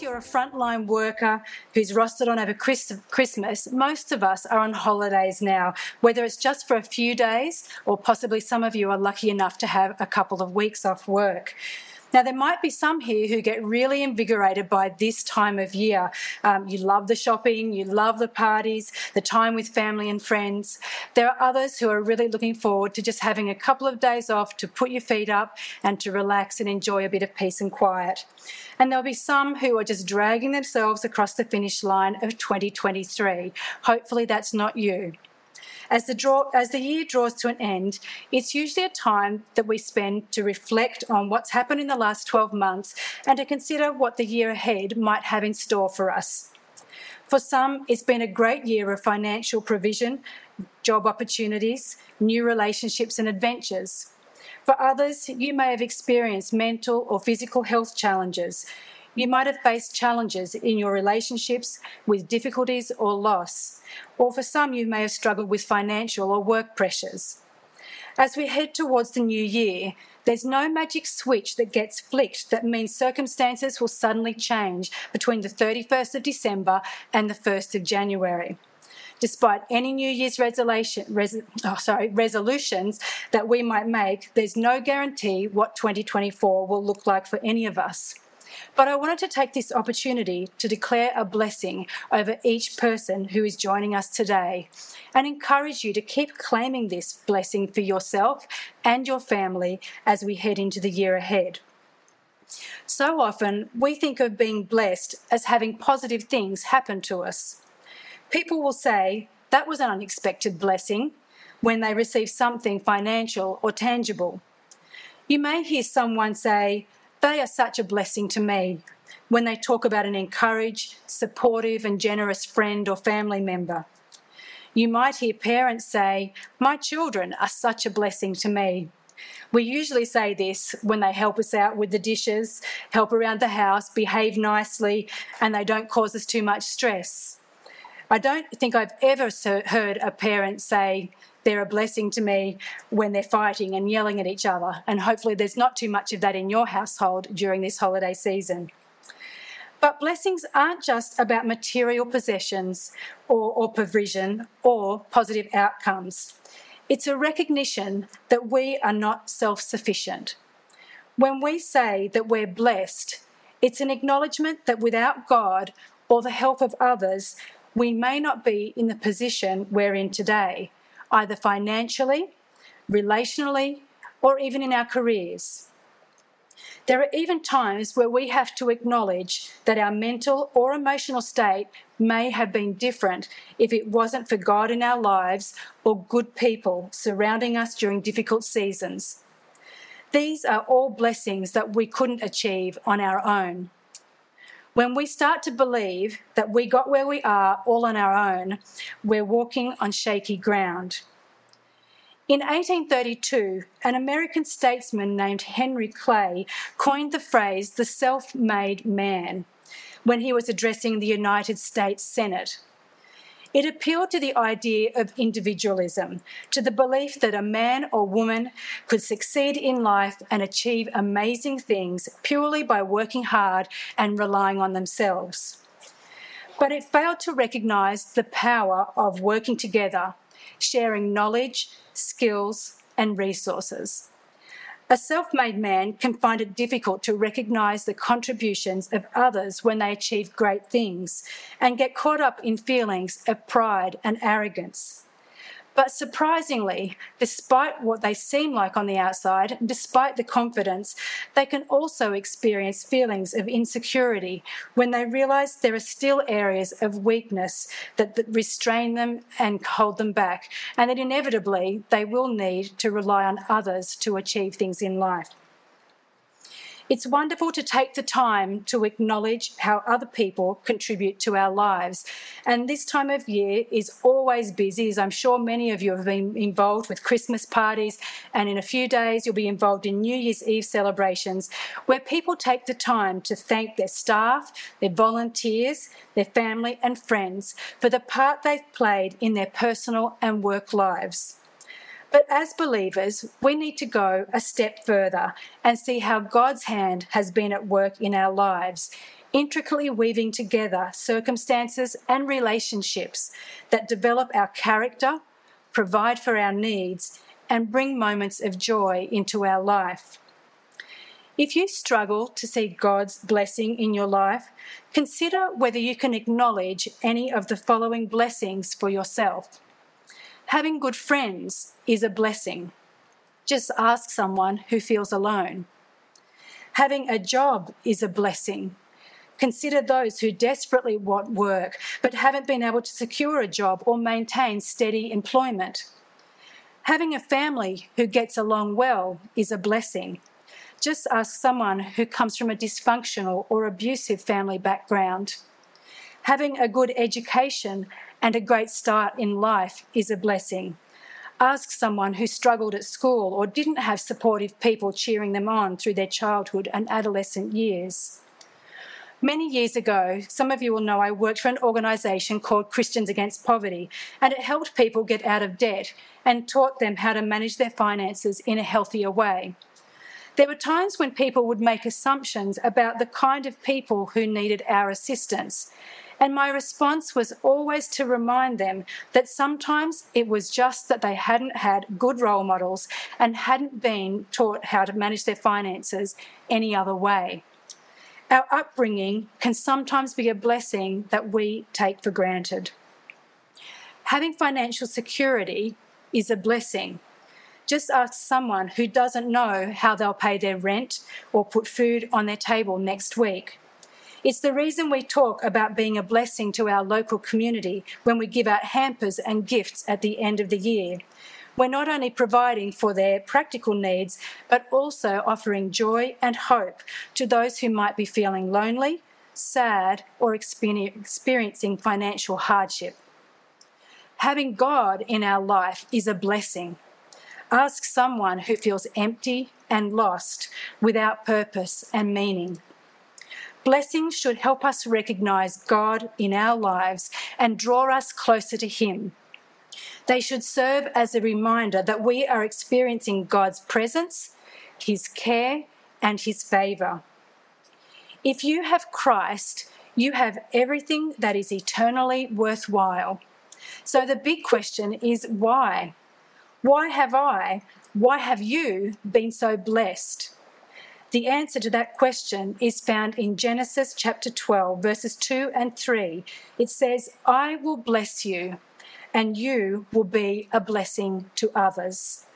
You're a frontline worker who's rostered on over Christmas, most of us are on holidays now, whether it's just for a few days or possibly some of you are lucky enough to have a couple of weeks off work. Now, there might be some here who get really invigorated by this time of year. Um, you love the shopping, you love the parties, the time with family and friends. There are others who are really looking forward to just having a couple of days off to put your feet up and to relax and enjoy a bit of peace and quiet. And there'll be some who are just dragging themselves across the finish line of 2023. Hopefully, that's not you. As the, draw, as the year draws to an end, it's usually a time that we spend to reflect on what's happened in the last 12 months and to consider what the year ahead might have in store for us. For some, it's been a great year of financial provision, job opportunities, new relationships, and adventures. For others, you may have experienced mental or physical health challenges. You might have faced challenges in your relationships with difficulties or loss, or for some, you may have struggled with financial or work pressures. As we head towards the new year, there's no magic switch that gets flicked that means circumstances will suddenly change between the 31st of December and the 1st of January. Despite any New Year's resolution, res, oh, sorry, resolutions that we might make, there's no guarantee what 2024 will look like for any of us. But I wanted to take this opportunity to declare a blessing over each person who is joining us today and encourage you to keep claiming this blessing for yourself and your family as we head into the year ahead. So often, we think of being blessed as having positive things happen to us. People will say, That was an unexpected blessing, when they receive something financial or tangible. You may hear someone say, they are such a blessing to me when they talk about an encouraged, supportive, and generous friend or family member. You might hear parents say, My children are such a blessing to me. We usually say this when they help us out with the dishes, help around the house, behave nicely, and they don't cause us too much stress. I don't think I've ever heard a parent say, they're a blessing to me when they're fighting and yelling at each other. And hopefully, there's not too much of that in your household during this holiday season. But blessings aren't just about material possessions or, or provision or positive outcomes. It's a recognition that we are not self sufficient. When we say that we're blessed, it's an acknowledgement that without God or the help of others, we may not be in the position we're in today either financially, relationally, or even in our careers. There are even times where we have to acknowledge that our mental or emotional state may have been different if it wasn't for God in our lives or good people surrounding us during difficult seasons. These are all blessings that we couldn't achieve on our own. When we start to believe that we got where we are all on our own, we're walking on shaky ground. In 1832, an American statesman named Henry Clay coined the phrase the self made man when he was addressing the United States Senate. It appealed to the idea of individualism, to the belief that a man or woman could succeed in life and achieve amazing things purely by working hard and relying on themselves. But it failed to recognise the power of working together, sharing knowledge, skills, and resources. A self made man can find it difficult to recognise the contributions of others when they achieve great things and get caught up in feelings of pride and arrogance. But surprisingly, despite what they seem like on the outside, despite the confidence, they can also experience feelings of insecurity when they realize there are still areas of weakness that, that restrain them and hold them back, and that inevitably they will need to rely on others to achieve things in life. It's wonderful to take the time to acknowledge how other people contribute to our lives. And this time of year is always busy, as I'm sure many of you have been involved with Christmas parties. And in a few days, you'll be involved in New Year's Eve celebrations, where people take the time to thank their staff, their volunteers, their family, and friends for the part they've played in their personal and work lives. But as believers, we need to go a step further and see how God's hand has been at work in our lives, intricately weaving together circumstances and relationships that develop our character, provide for our needs, and bring moments of joy into our life. If you struggle to see God's blessing in your life, consider whether you can acknowledge any of the following blessings for yourself. Having good friends is a blessing. Just ask someone who feels alone. Having a job is a blessing. Consider those who desperately want work but haven't been able to secure a job or maintain steady employment. Having a family who gets along well is a blessing. Just ask someone who comes from a dysfunctional or abusive family background. Having a good education and a great start in life is a blessing. Ask someone who struggled at school or didn't have supportive people cheering them on through their childhood and adolescent years. Many years ago, some of you will know I worked for an organisation called Christians Against Poverty, and it helped people get out of debt and taught them how to manage their finances in a healthier way. There were times when people would make assumptions about the kind of people who needed our assistance, and my response was always to remind them that sometimes it was just that they hadn't had good role models and hadn't been taught how to manage their finances any other way. Our upbringing can sometimes be a blessing that we take for granted. Having financial security is a blessing. Just ask someone who doesn't know how they'll pay their rent or put food on their table next week. It's the reason we talk about being a blessing to our local community when we give out hampers and gifts at the end of the year. We're not only providing for their practical needs, but also offering joy and hope to those who might be feeling lonely, sad, or experiencing financial hardship. Having God in our life is a blessing. Ask someone who feels empty and lost without purpose and meaning. Blessings should help us recognize God in our lives and draw us closer to Him. They should serve as a reminder that we are experiencing God's presence, His care, and His favour. If you have Christ, you have everything that is eternally worthwhile. So the big question is why? Why have I, why have you been so blessed? The answer to that question is found in Genesis chapter 12, verses 2 and 3. It says, I will bless you, and you will be a blessing to others.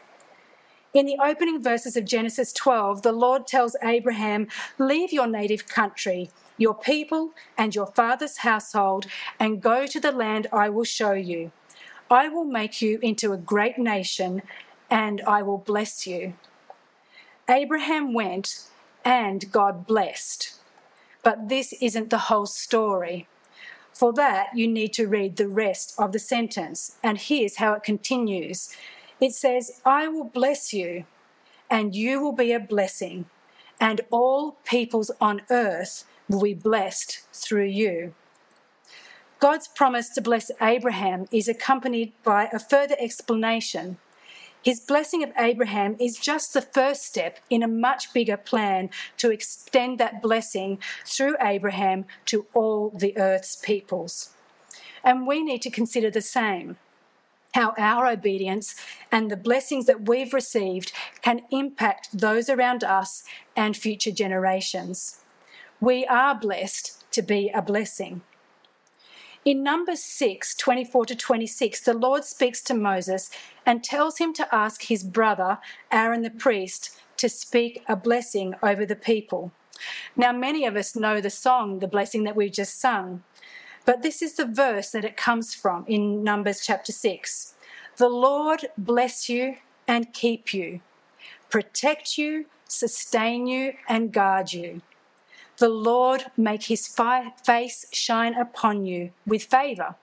In the opening verses of Genesis 12, the Lord tells Abraham, Leave your native country, your people, and your father's household, and go to the land I will show you. I will make you into a great nation, and I will bless you. Abraham went and God blessed. But this isn't the whole story. For that, you need to read the rest of the sentence. And here's how it continues it says, I will bless you, and you will be a blessing, and all peoples on earth will be blessed through you. God's promise to bless Abraham is accompanied by a further explanation his blessing of Abraham is just the first step in a much bigger plan to extend that blessing through Abraham to all the earth's peoples. And we need to consider the same how our obedience and the blessings that we've received can impact those around us and future generations. We are blessed to be a blessing. In Numbers 6 24 to 26, the Lord speaks to Moses and tells him to ask his brother, Aaron the priest, to speak a blessing over the people. Now, many of us know the song, the blessing that we just sung, but this is the verse that it comes from in Numbers chapter 6. The Lord bless you and keep you, protect you, sustain you, and guard you. The Lord make his face shine upon you with favor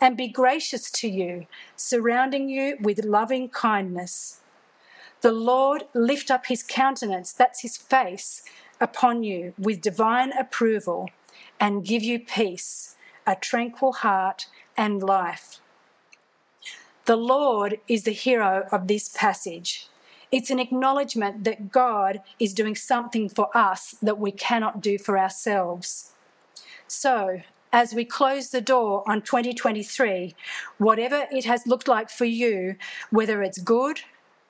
and be gracious to you, surrounding you with loving kindness. The Lord lift up his countenance, that's his face, upon you with divine approval and give you peace, a tranquil heart, and life. The Lord is the hero of this passage. It's an acknowledgement that God is doing something for us that we cannot do for ourselves. So, as we close the door on 2023, whatever it has looked like for you, whether it's good,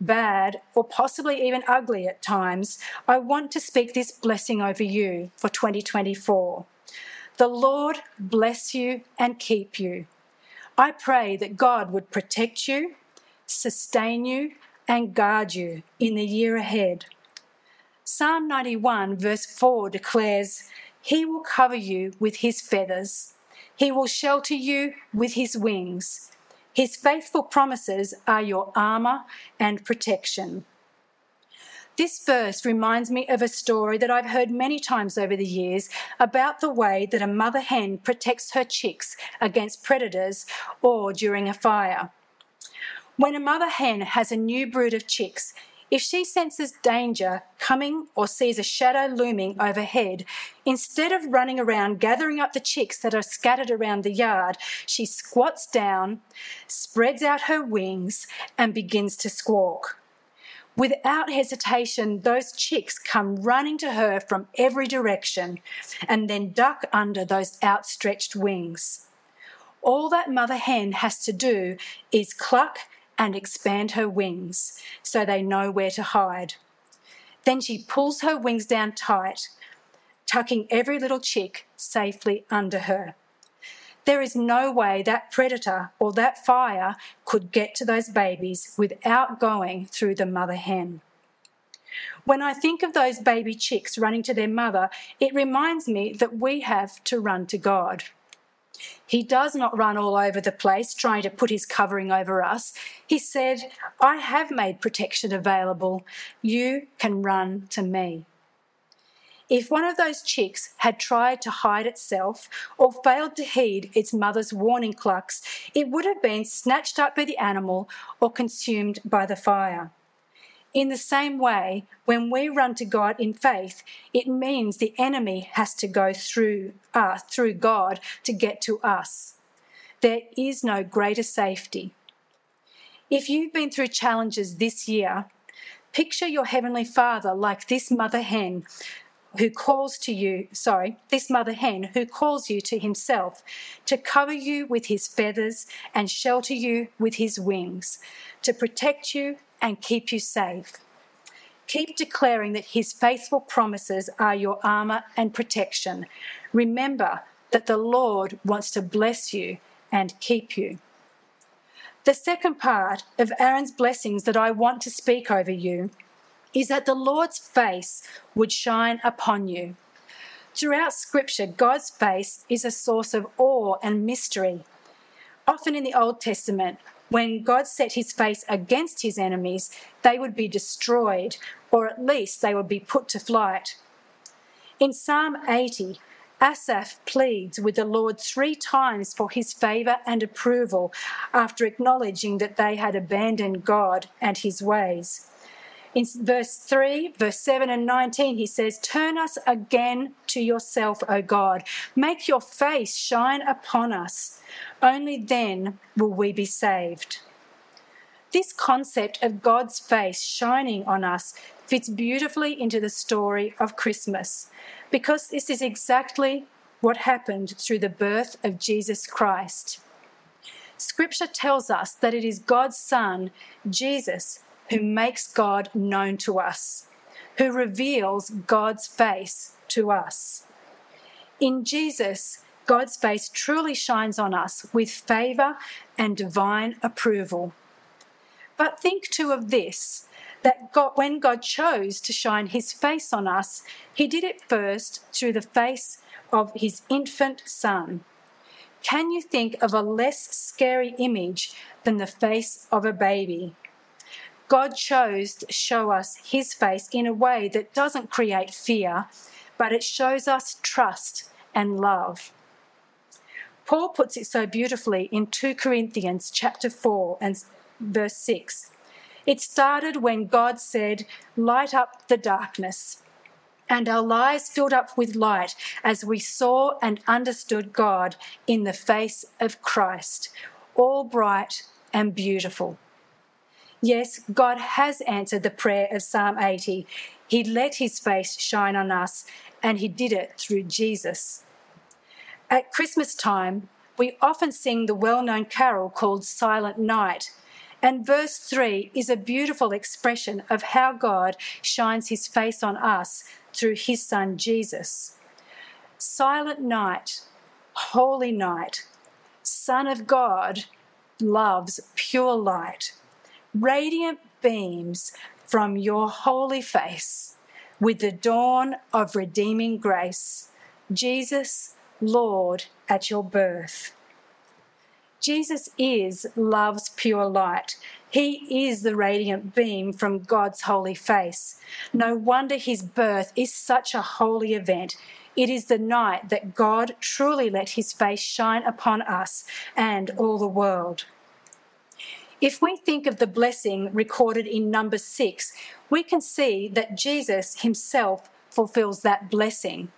bad, or possibly even ugly at times, I want to speak this blessing over you for 2024. The Lord bless you and keep you. I pray that God would protect you, sustain you, and guard you in the year ahead. Psalm 91, verse 4 declares, He will cover you with His feathers, He will shelter you with His wings. His faithful promises are your armour and protection. This verse reminds me of a story that I've heard many times over the years about the way that a mother hen protects her chicks against predators or during a fire. When a mother hen has a new brood of chicks, if she senses danger coming or sees a shadow looming overhead, instead of running around gathering up the chicks that are scattered around the yard, she squats down, spreads out her wings, and begins to squawk. Without hesitation, those chicks come running to her from every direction and then duck under those outstretched wings. All that mother hen has to do is cluck and expand her wings so they know where to hide. Then she pulls her wings down tight, tucking every little chick safely under her. There is no way that predator or that fire could get to those babies without going through the mother hen. When I think of those baby chicks running to their mother, it reminds me that we have to run to God. He does not run all over the place trying to put his covering over us. He said, I have made protection available. You can run to me. If one of those chicks had tried to hide itself or failed to heed its mother's warning clucks, it would have been snatched up by the animal or consumed by the fire. In the same way, when we run to God in faith, it means the enemy has to go through uh, through God to get to us. There is no greater safety. If you've been through challenges this year, picture your heavenly Father like this mother hen who calls to you, sorry, this mother hen who calls you to himself to cover you with his feathers and shelter you with his wings, to protect you and keep you safe. Keep declaring that His faithful promises are your armour and protection. Remember that the Lord wants to bless you and keep you. The second part of Aaron's blessings that I want to speak over you is that the Lord's face would shine upon you. Throughout Scripture, God's face is a source of awe and mystery. Often in the Old Testament, when God set his face against his enemies, they would be destroyed, or at least they would be put to flight. In Psalm 80, Asaph pleads with the Lord three times for his favour and approval after acknowledging that they had abandoned God and his ways. In verse 3, verse 7 and 19, he says, Turn us again to yourself, O God. Make your face shine upon us. Only then will we be saved. This concept of God's face shining on us fits beautifully into the story of Christmas because this is exactly what happened through the birth of Jesus Christ. Scripture tells us that it is God's Son, Jesus, who makes God known to us, who reveals God's face to us. In Jesus, God's face truly shines on us with favour and divine approval. But think too of this that God, when God chose to shine his face on us, he did it first through the face of his infant son. Can you think of a less scary image than the face of a baby? God chose to show us his face in a way that doesn't create fear, but it shows us trust and love. Paul puts it so beautifully in 2 Corinthians chapter 4 and verse 6. It started when God said, Light up the darkness. And our lives filled up with light as we saw and understood God in the face of Christ, all bright and beautiful. Yes, God has answered the prayer of Psalm 80. He let his face shine on us, and he did it through Jesus. At Christmas time, we often sing the well known carol called Silent Night. And verse 3 is a beautiful expression of how God shines his face on us through his son Jesus. Silent night, holy night, Son of God loves pure light radiant beams from your holy face with the dawn of redeeming grace. Jesus, Lord, at your birth. Jesus is love's pure light. He is the radiant beam from God's holy face. No wonder his birth is such a holy event. It is the night that God truly let his face shine upon us and all the world. If we think of the blessing recorded in number six, we can see that Jesus himself fulfills that blessing.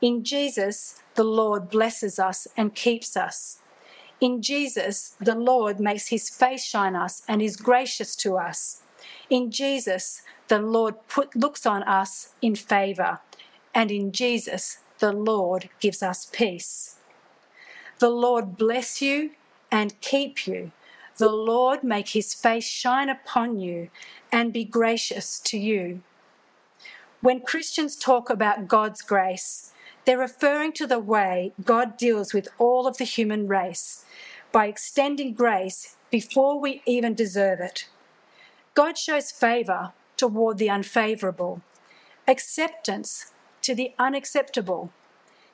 In Jesus, the Lord blesses us and keeps us. In Jesus, the Lord makes his face shine us and is gracious to us. In Jesus, the Lord put, looks on us in favour. And in Jesus, the Lord gives us peace. The Lord bless you and keep you. The Lord make his face shine upon you and be gracious to you. When Christians talk about God's grace, they're referring to the way God deals with all of the human race by extending grace before we even deserve it. God shows favour toward the unfavourable, acceptance to the unacceptable.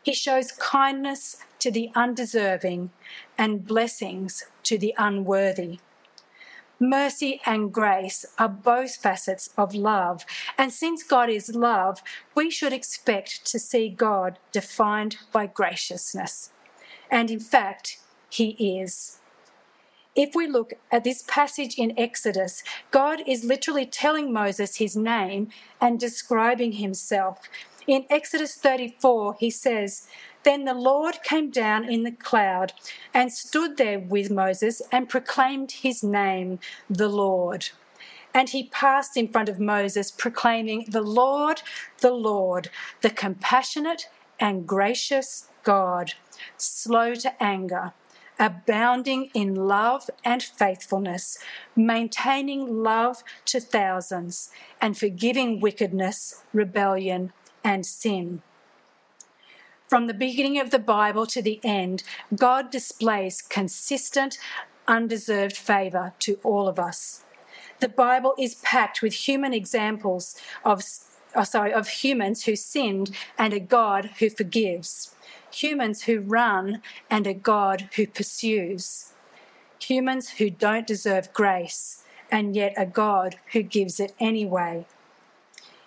He shows kindness to the undeserving and blessings to the unworthy. Mercy and grace are both facets of love, and since God is love, we should expect to see God defined by graciousness. And in fact, He is. If we look at this passage in Exodus, God is literally telling Moses his name and describing himself. In Exodus 34, he says, then the Lord came down in the cloud and stood there with Moses and proclaimed his name, the Lord. And he passed in front of Moses, proclaiming, The Lord, the Lord, the compassionate and gracious God, slow to anger, abounding in love and faithfulness, maintaining love to thousands, and forgiving wickedness, rebellion, and sin. From the beginning of the Bible to the end, God displays consistent, undeserved favour to all of us. The Bible is packed with human examples of, oh, sorry, of humans who sinned and a God who forgives, humans who run and a God who pursues, humans who don't deserve grace and yet a God who gives it anyway.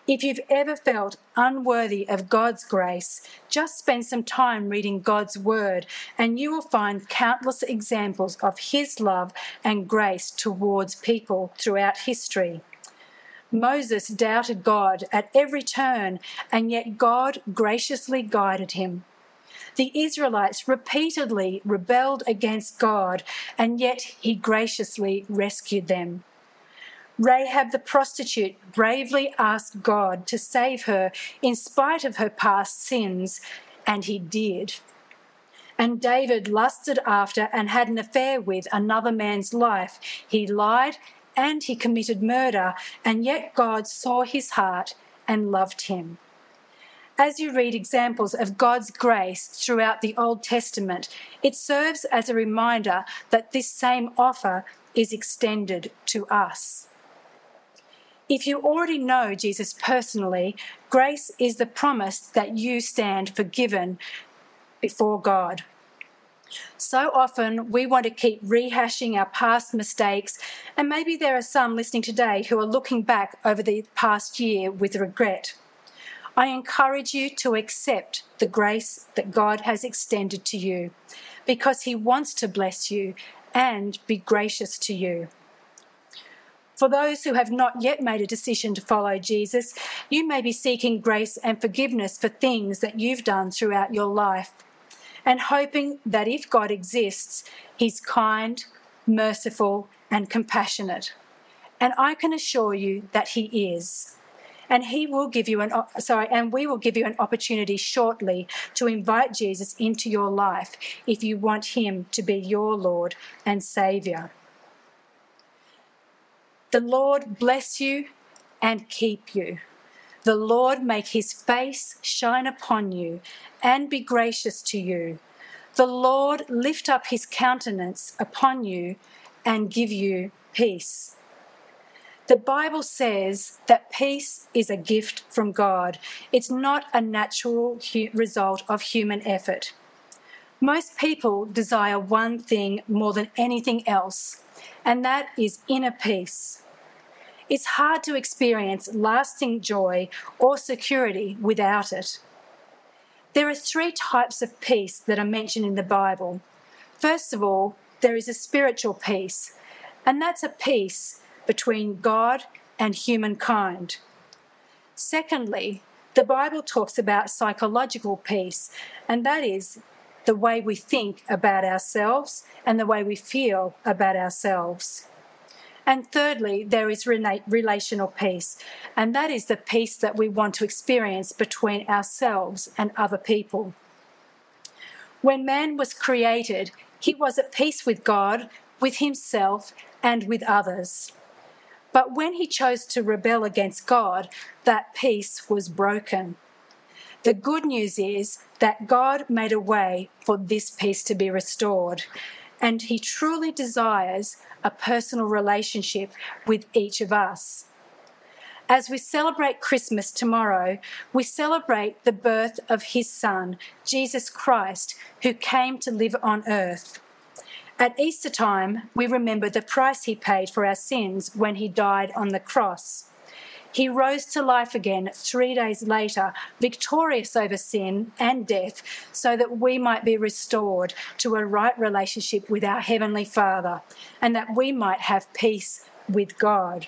If you've ever felt unworthy of God's grace, just spend some time reading God's Word, and you will find countless examples of His love and grace towards people throughout history. Moses doubted God at every turn, and yet God graciously guided him. The Israelites repeatedly rebelled against God, and yet He graciously rescued them. Rahab the prostitute bravely asked God to save her in spite of her past sins, and he did. And David lusted after and had an affair with another man's life. He lied and he committed murder, and yet God saw his heart and loved him. As you read examples of God's grace throughout the Old Testament, it serves as a reminder that this same offer is extended to us. If you already know Jesus personally, grace is the promise that you stand forgiven before God. So often we want to keep rehashing our past mistakes, and maybe there are some listening today who are looking back over the past year with regret. I encourage you to accept the grace that God has extended to you because He wants to bless you and be gracious to you. For those who have not yet made a decision to follow Jesus, you may be seeking grace and forgiveness for things that you've done throughout your life and hoping that if God exists, He's kind, merciful, and compassionate. And I can assure you that He is. And He will give you an sorry, and we will give you an opportunity shortly to invite Jesus into your life if you want Him to be your Lord and Saviour. The Lord bless you and keep you. The Lord make his face shine upon you and be gracious to you. The Lord lift up his countenance upon you and give you peace. The Bible says that peace is a gift from God. It's not a natural result of human effort. Most people desire one thing more than anything else, and that is inner peace. It's hard to experience lasting joy or security without it. There are three types of peace that are mentioned in the Bible. First of all, there is a spiritual peace, and that's a peace between God and humankind. Secondly, the Bible talks about psychological peace, and that is the way we think about ourselves and the way we feel about ourselves. And thirdly, there is relational peace, and that is the peace that we want to experience between ourselves and other people. When man was created, he was at peace with God, with himself, and with others. But when he chose to rebel against God, that peace was broken. The good news is that God made a way for this peace to be restored, and he truly desires a personal relationship with each of us. As we celebrate Christmas tomorrow, we celebrate the birth of his Son, Jesus Christ, who came to live on earth. At Easter time, we remember the price he paid for our sins when he died on the cross. He rose to life again three days later, victorious over sin and death, so that we might be restored to a right relationship with our Heavenly Father and that we might have peace with God.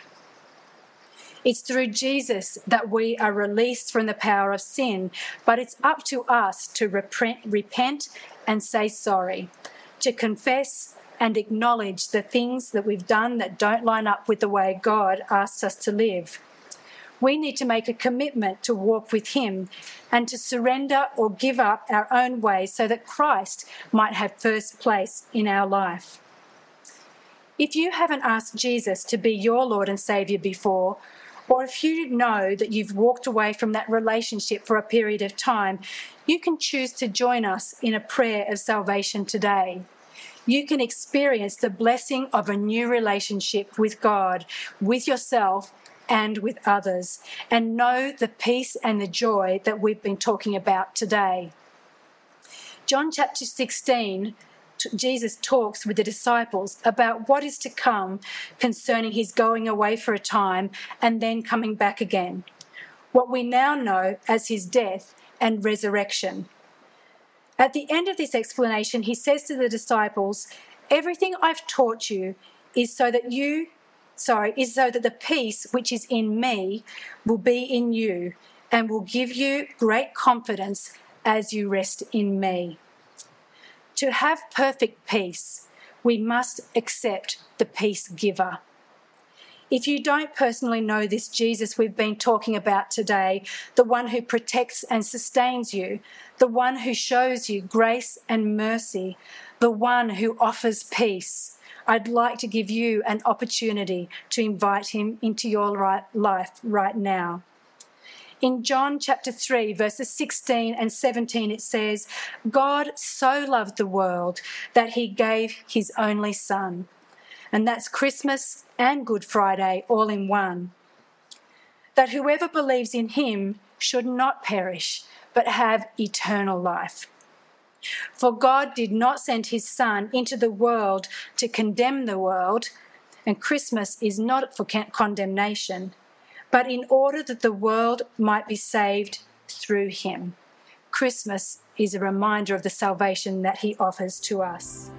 It's through Jesus that we are released from the power of sin, but it's up to us to repent and say sorry, to confess and acknowledge the things that we've done that don't line up with the way God asks us to live we need to make a commitment to walk with Him and to surrender or give up our own ways so that Christ might have first place in our life. If you haven't asked Jesus to be your Lord and Saviour before, or if you know that you've walked away from that relationship for a period of time, you can choose to join us in a prayer of salvation today. You can experience the blessing of a new relationship with God, with yourself, and with others, and know the peace and the joy that we've been talking about today. John chapter 16 Jesus talks with the disciples about what is to come concerning his going away for a time and then coming back again. What we now know as his death and resurrection. At the end of this explanation, he says to the disciples, Everything I've taught you is so that you sorry, is so that the peace which is in me will be in you and will give you great confidence as you rest in me. To have perfect peace, we must accept the peace giver. If you don't personally know this Jesus we've been talking about today, the one who protects and sustains you, the one who shows you grace and mercy, the one who offers peace, I'd like to give you an opportunity to invite him into your life right now. In John chapter 3, verses 16 and 17, it says, God so loved the world that he gave his only Son. And that's Christmas and Good Friday all in one. That whoever believes in him should not perish, but have eternal life. For God did not send his Son into the world to condemn the world, and Christmas is not for condemnation, but in order that the world might be saved through him. Christmas is a reminder of the salvation that he offers to us.